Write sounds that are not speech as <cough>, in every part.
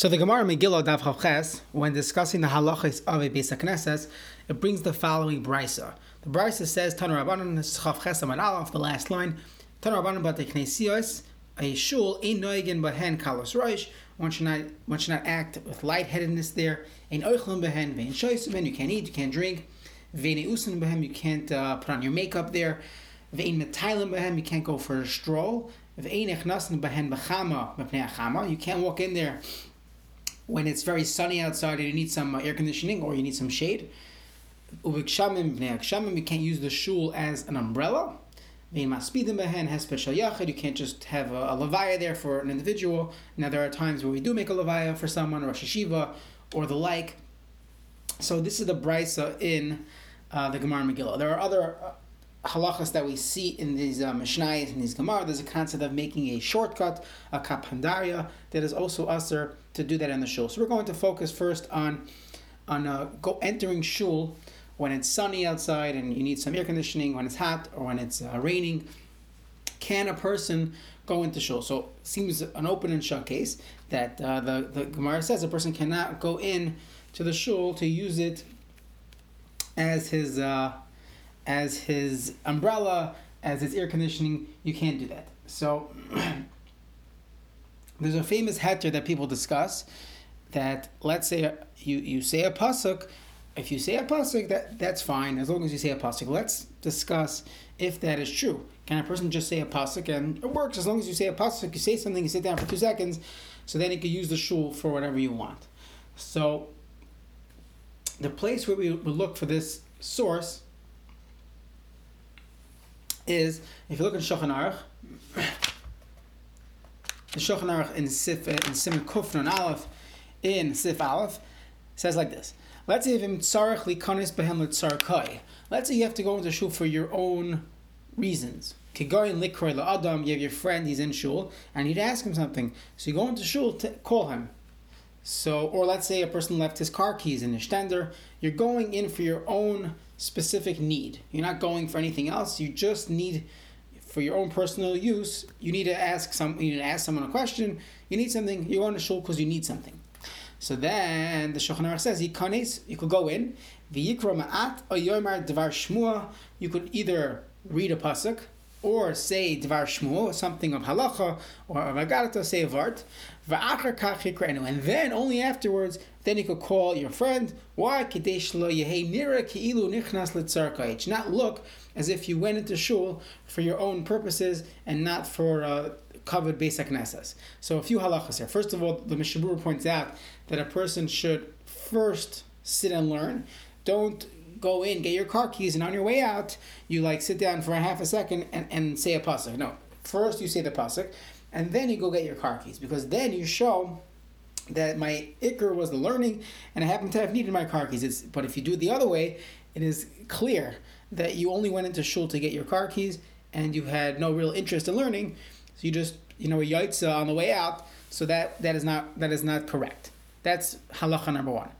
So the Gemara Megillah Dav Chavches, when discussing the halachas of a Beis Knesses, it brings the following brisa. The brisa says, "Tan Rabbanon Chavches Amar Aleph," the last line, "Tan Rabbanon Bate Knesios." A shul ein noigin behen kalos roish. One should not one should not act with lightheadedness there. Ein oichlin behen vein shoysumen. You can't eat, you can't drink. Vein usin behem. You can't uh, put on your makeup there. Vein metailim behem. You can't go for a stroll. Vein echnasin behen bechama mepnei You can't walk in there when it's very sunny outside and you need some air conditioning or you need some shade. You can't use the shul as an umbrella. You can't just have a, a levaya there for an individual. Now there are times where we do make a levaya for someone, Rosh Hashiva, or the like. So this is the brisa in uh, the Gemara Megillah. There are other uh, halachas that we see in these uh, and these Gemara. There's a concept of making a shortcut, a kapandaria, that is also usher to do that in the shul. So we're going to focus first on on uh, go entering shul when it's sunny outside and you need some air conditioning, when it's hot or when it's uh, raining. Can a person go into shul? So seems an open and shut case that uh, the the Gemara says a person cannot go in to the shul to use it as his uh, as his umbrella, as his air conditioning. You can't do that. So <clears throat> there's a famous heter that people discuss that let's say you, you say a pasuk, if you say a pasuk, that that's fine as long as you say a pasuk. Let's discuss if that is true. Can a person just say a pasuk and it works as long as you say a pasuk? You say something, you sit down for two seconds, so then you can use the shul for whatever you want. So the place where we would look for this source is if you look in Shulchan Aruch the Shulchan Aruch in Sif in Simon Kufnon Aleph in Sif Aleph says like this. Let's say if tzarich likanis behem l'tzarkai. Let's say you have to go into shul for your own reasons. Kigoyin likroy la'adam. You have your friend, he's in shul, and you'd ask him something. So you go into shul to call him. So, or let's say a person left his car keys in the stender. You're going in for your own specific need. You're not going for anything else. You just need for your own personal use, you need to ask some. You need to ask someone a question. You need something. You go to shul because you need something. So then the Shulchan Aruch says, "Yikanes." You could go in. V'yikra ma'at or yomar devar shmua. You could either read a pasuk or say devar shmua, something of halacha or of agarata, say a vart. And then only afterwards, then you could call your friend. Why. Not look as if you went into shul for your own purposes and not for uh, covered basic nesses. So a few halachas here. First of all, the Mishnah Berurah points out that a person should first sit and learn. Don't go in, get your car keys, and on your way out, you like sit down for a half a second and, and say a pasuk. No, first you say the pasuk, and then you go get your car keys because then you show that my ikr was the learning, and I happen to have needed my car keys. It's, but if you do it the other way, it is clear that you only went into shul to get your car keys and you had no real interest in learning, so you just you know a yaitza on the way out. So that that is not that is not correct. That's halacha number one.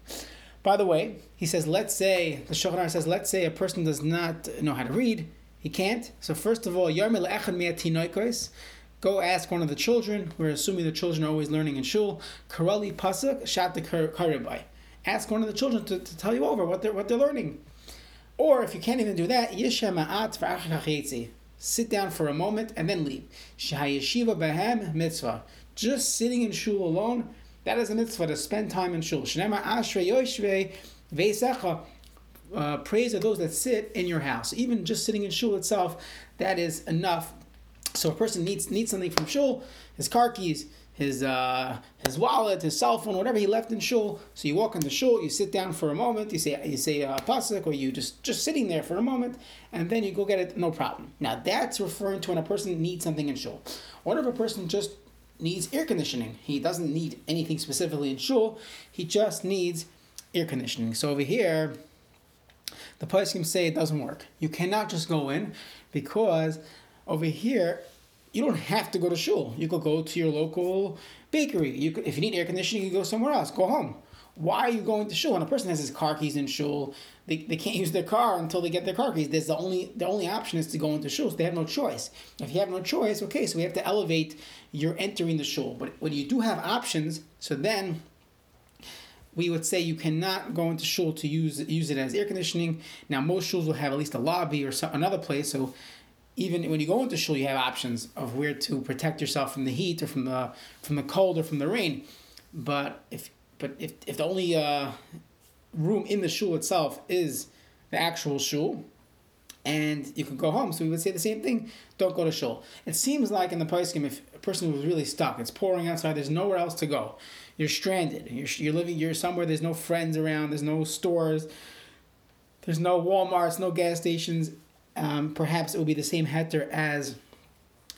By the way, he says, let's say the Shulchan says, let's say a person does not know how to read, he can't. So first of all, Go ask one of the children. We're assuming the children are always learning in shul. Karali pasuk shat the karibai. Ask one of the children to, to tell you over what they're what they're learning. Or if you can't even do that, sit down for a moment and then leave. Shahayeshiva behem mitzvah. Just sitting in shul alone, that is a mitzvah to spend time in shul. Shnema ashre yoshve veisecha. Uh, praise of those that sit in your house. Even just sitting in shul itself, that is enough. So a person needs needs something from shul, his car keys, his uh, his wallet, his cell phone, whatever he left in shul. So you walk into shul, you sit down for a moment, you say you say a pasuk, or you just just sitting there for a moment, and then you go get it, no problem. Now that's referring to when a person needs something in shul. What if a person just needs air conditioning? He doesn't need anything specifically in shul. He just needs air conditioning. So over here, the can say it doesn't work. You cannot just go in because over here you don't have to go to shul. You could go to your local bakery. You could, if you need air conditioning, you go somewhere else. Go home. Why are you going to shul? When a person has his car keys in shul, they, they can't use their car until they get their car keys. There's the only the only option is to go into shul. So they have no choice. If you have no choice, okay, so we have to elevate your entering the shul. But when you do have options, so then we would say you cannot go into shul to use use it as air conditioning. Now, most shuls will have at least a lobby or some, another place, so even when you go into shul, you have options of where to protect yourself from the heat or from the from the cold or from the rain. But if but if, if the only uh, room in the shul itself is the actual shul, and you can go home. So we would say the same thing. Don't go to shul. It seems like in the poskim, if a person was really stuck, it's pouring outside. There's nowhere else to go. You're stranded. You're, you're living. You're somewhere. There's no friends around. There's no stores. There's no WalMarts. No gas stations. Um, perhaps it would be the same heter as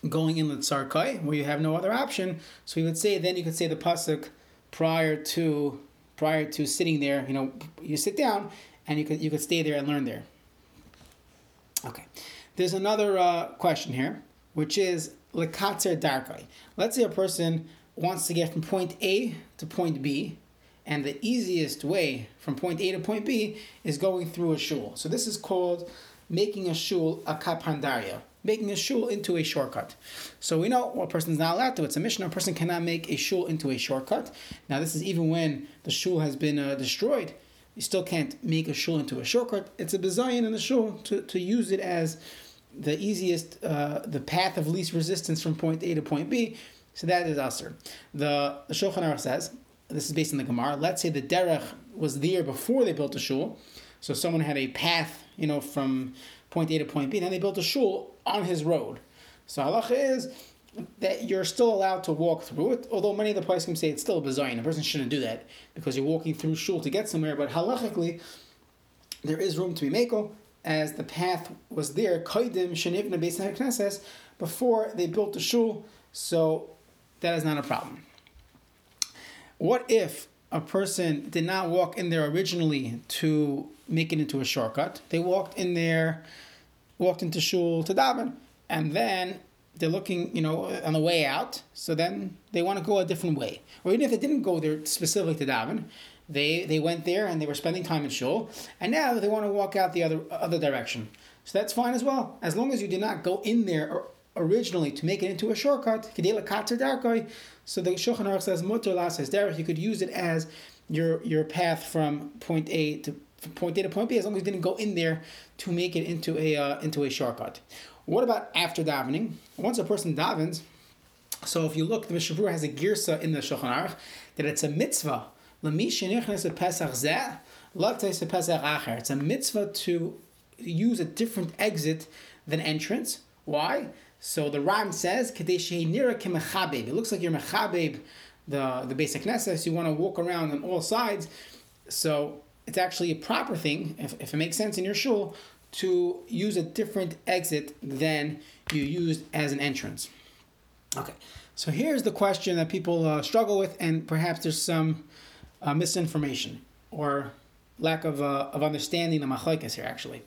going in the tsarkai, where you have no other option. So we would say then you could say the pasuk prior to prior to sitting there. You know, you sit down and you could you could stay there and learn there. Okay, there's another uh, question here, which is lekatzer darkai. Let's say a person wants to get from point A to point B, and the easiest way from point A to point B is going through a shul. So this is called making a shul a kapandaria, making a shul into a shortcut. So we know a person's not allowed to. It's a mission. A person cannot make a shul into a shortcut. Now this is even when the shul has been uh, destroyed you still can't make a shul into a shortcut. It's a bizayin in the shul to, to use it as the easiest, uh, the path of least resistance from point A to point B. So that is aser. The, the Shulchan Aruch says, this is based on the Gemara, let's say the derech was there before they built the shul. So someone had a path, you know, from point A to point B, and then they built a shul on his road. So halacha is that you're still allowed to walk through it, although many of the can say it's still a bazaar. A person shouldn't do that because you're walking through shul to get somewhere. But halachically, there is room to be mako, as the path was there, kaidim shenivna beis knesses, before they built the shul, so that is not a problem. What if a person did not walk in there originally to make it into a shortcut? They walked in there, walked into shul to daven, and then they're looking, you know, on the way out. So then they want to go a different way, or even if they didn't go there specifically to daven, they they went there and they were spending time in shul, and now they want to walk out the other other direction. So that's fine as well, as long as you did not go in there originally to make it into a shortcut. So the Shulchan Aruch says mutter says derech. You could use it as your your path from point A to point A to point B, as long as you didn't go in there to make it into a uh, into a shortcut. What about after davening? Once a person davens, so if you look, the Mishnah has a girsa in the Shulchan Aruch that it's a mitzvah. It's a mitzvah to use a different exit than entrance. Why? So the Ram says, It looks like you're mechabeb, the, the basic necessity. You want to walk around on all sides. So it's actually a proper thing, if, if it makes sense in your shul, to use a different exit than you used as an entrance. Okay, so here's the question that people uh, struggle with, and perhaps there's some uh, misinformation or lack of, uh, of understanding the machlekes here, actually.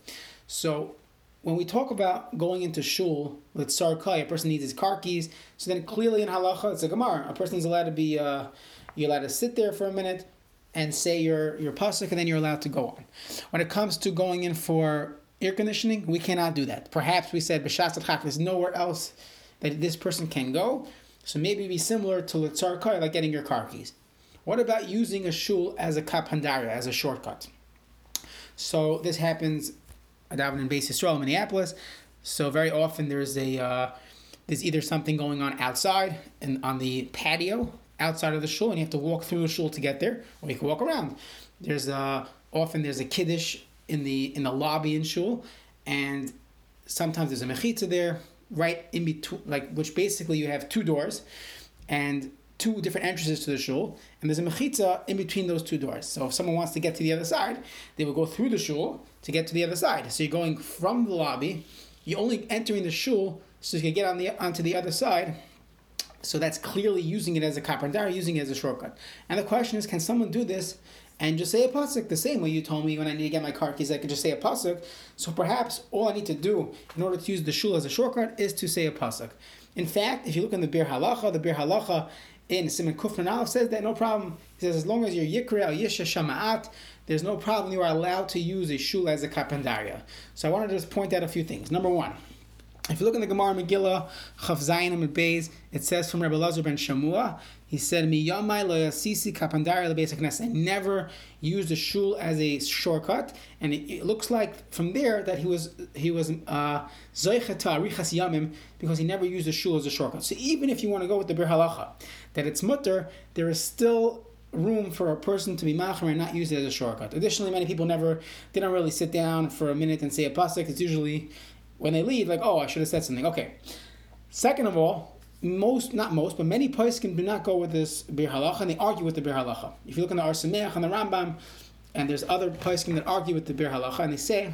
So when we talk about going into shul with sarkai, a person needs his car keys. So then clearly in halacha, it's a gemara. A person is allowed to be, uh, you're allowed to sit there for a minute and say your your pasuk, and then you're allowed to go on. When it comes to going in for air conditioning, we cannot do that. Perhaps we said b'shas there's nowhere else that this person can go. So maybe be similar to litzar kai, like getting your car keys. What about using a shul as a kapandara, as a shortcut? So this happens at Davin in Base Israel, Minneapolis. So very often there's a uh, there's either something going on outside and on the patio outside of the shul, and you have to walk through the shul to get there, or you can walk around. There's a, often there's a kiddush in the in the lobby in shul, and sometimes there's a mechitza there, right in between, like which basically you have two doors, and two different entrances to the shul, and there's a mechitza in between those two doors. So if someone wants to get to the other side, they will go through the shul to get to the other side. So you're going from the lobby, you're only entering the shul so you can get on the onto the other side. So that's clearly using it as a kapandar, using it as a shortcut. And the question is, can someone do this and just say a pasuk the same way you told me when I need to get my car keys, I could just say a pasuk. So perhaps all I need to do in order to use the shul as a shortcut is to say a pasuk. In fact, if you look in the Biur Halacha, the Biur Halacha in Simon Kufran Aleph says that no problem. He says as long as you're Yikra al Yisha Shama'at, there's no problem. You are allowed to use a shul as a kapandaria. So I wanted to just point out a few things. Number one, If you look in the Gemara Megillah, Chav Zayin and Beis, it says from Rabbi Lazar ben Shamua, he said, "Mi yamai lo yasisi kapandari lebeisak I never used the shul as a shortcut, and it, it, looks like from there that he was he was uh, zoichata arichas yamim because he never used the shul as a shortcut. So even if you want to go with the biur halacha, that it's mutter, there is still room for a person to be macher and not use it as a shortcut. Additionally, many people never they don't really sit down for a minute and say a pasuk. It's usually when they leave, like, oh, I should have said something. Okay. Second of all, most, not most, but many poskim do not go with this biur halacha, and they argue with the biur halacha. If you look in the Or Sameach and the Rambam, and there's other poskim that argue with the biur halacha, and they say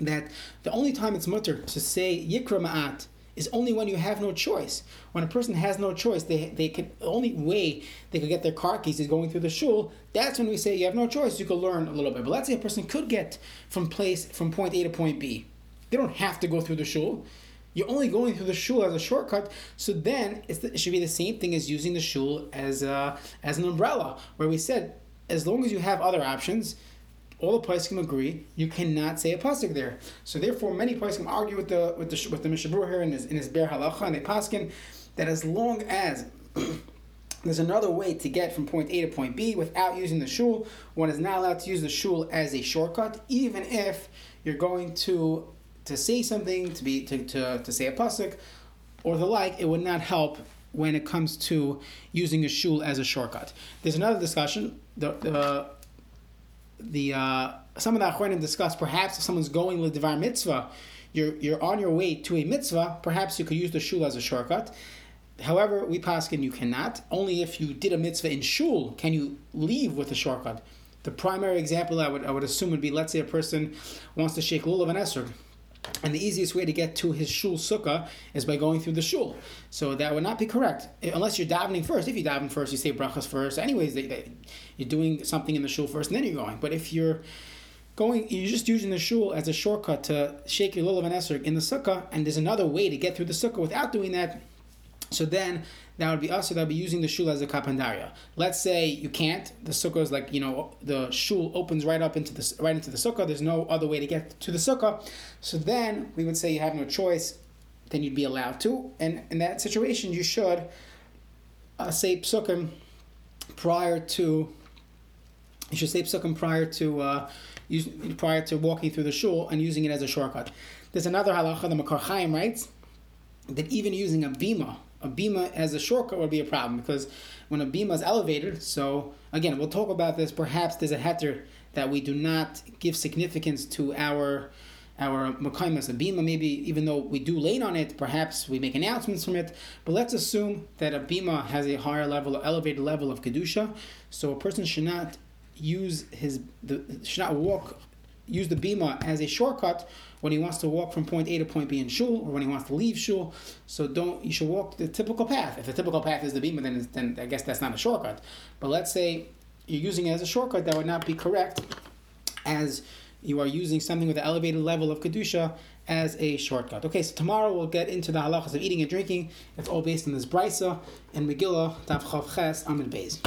that the only time it's mutter to say yikra ma'at is only when you have no choice. When a person has no choice, they, they can the only way they could get their car keys is going through the shul. That's when we say you have no choice. You could learn a little bit. But let's say a person could get from place from point A to point B. They don't have to go through the shul. You're only going through the shul as a shortcut. So then the, it should be the same thing as using the shul as a, as an umbrella, where we said as long as you have other options, all the poskim agree you cannot say a pasuk there. So therefore, many poskim argue with the with the with the Mishabur here in his in his Biur Halacha and they paskin that as long as <clears throat> there's another way to get from point A to point B without using the shul, one is not allowed to use the shul as a shortcut, even if you're going to to say something, to be to, to, to say a pasuk, or the like, it would not help when it comes to using a shul as a shortcut. There's another discussion. The the, the uh, some of the achronim discuss perhaps if someone's going with devar mitzvah, you're you're on your way to a mitzvah. Perhaps you could use the shul as a shortcut. However, we paskin you cannot. Only if you did a mitzvah in shul can you leave with a shortcut. The primary example I would I would assume would be let's say a person wants to shake lulav and esrog and the easiest way to get to his shul sukkah is by going through the shul. So that would not be correct unless you're davening first. If you daven first, you say brachas first. Anyways, they, they, you're doing something in the shul first, and then you're going. But if you're going, you're just using the shul as a shortcut to shake your lulav and esrog in the sukkah, and there's another way to get through the sukkah without doing that. So then that would be us, so that would be using the shul as a kapandaria. Let's say you can't. The sukkah is like, you know, the shul opens right up into the right into the sukkah. There's no other way to get to the sukkah. So then we would say you have no choice. Then you'd be allowed to. And in that situation, you should uh, say psukim prior to. You should say psukim prior to uh, prior to walking through the shul and using it as a shortcut. There's another halacha. The Mekor Chaim writes that even using a bima a bima as a shortcut would be a problem because when a bima is elevated, so again, we'll talk about this. Perhaps there's a heter that we do not give significance to our our makaimas, a bima, maybe even though we do lane on it, perhaps we make announcements from it. But let's assume that a bima has a higher level, elevated level of kedusha, so a person should not use his the should not walk use the bima as a shortcut when he wants to walk from point A to point B in shul, or when he wants to leave shul. So don't you should walk the typical path. If the typical path is the bima, then then I guess that's not a shortcut. But let's say you're using it as a shortcut, that would not be correct, as you are using something with an elevated level of kedusha as a shortcut. Okay, so tomorrow we'll get into the halachas of eating and drinking. It's all based on this brisa and Megillah Tav Chav Ches Amid Beis.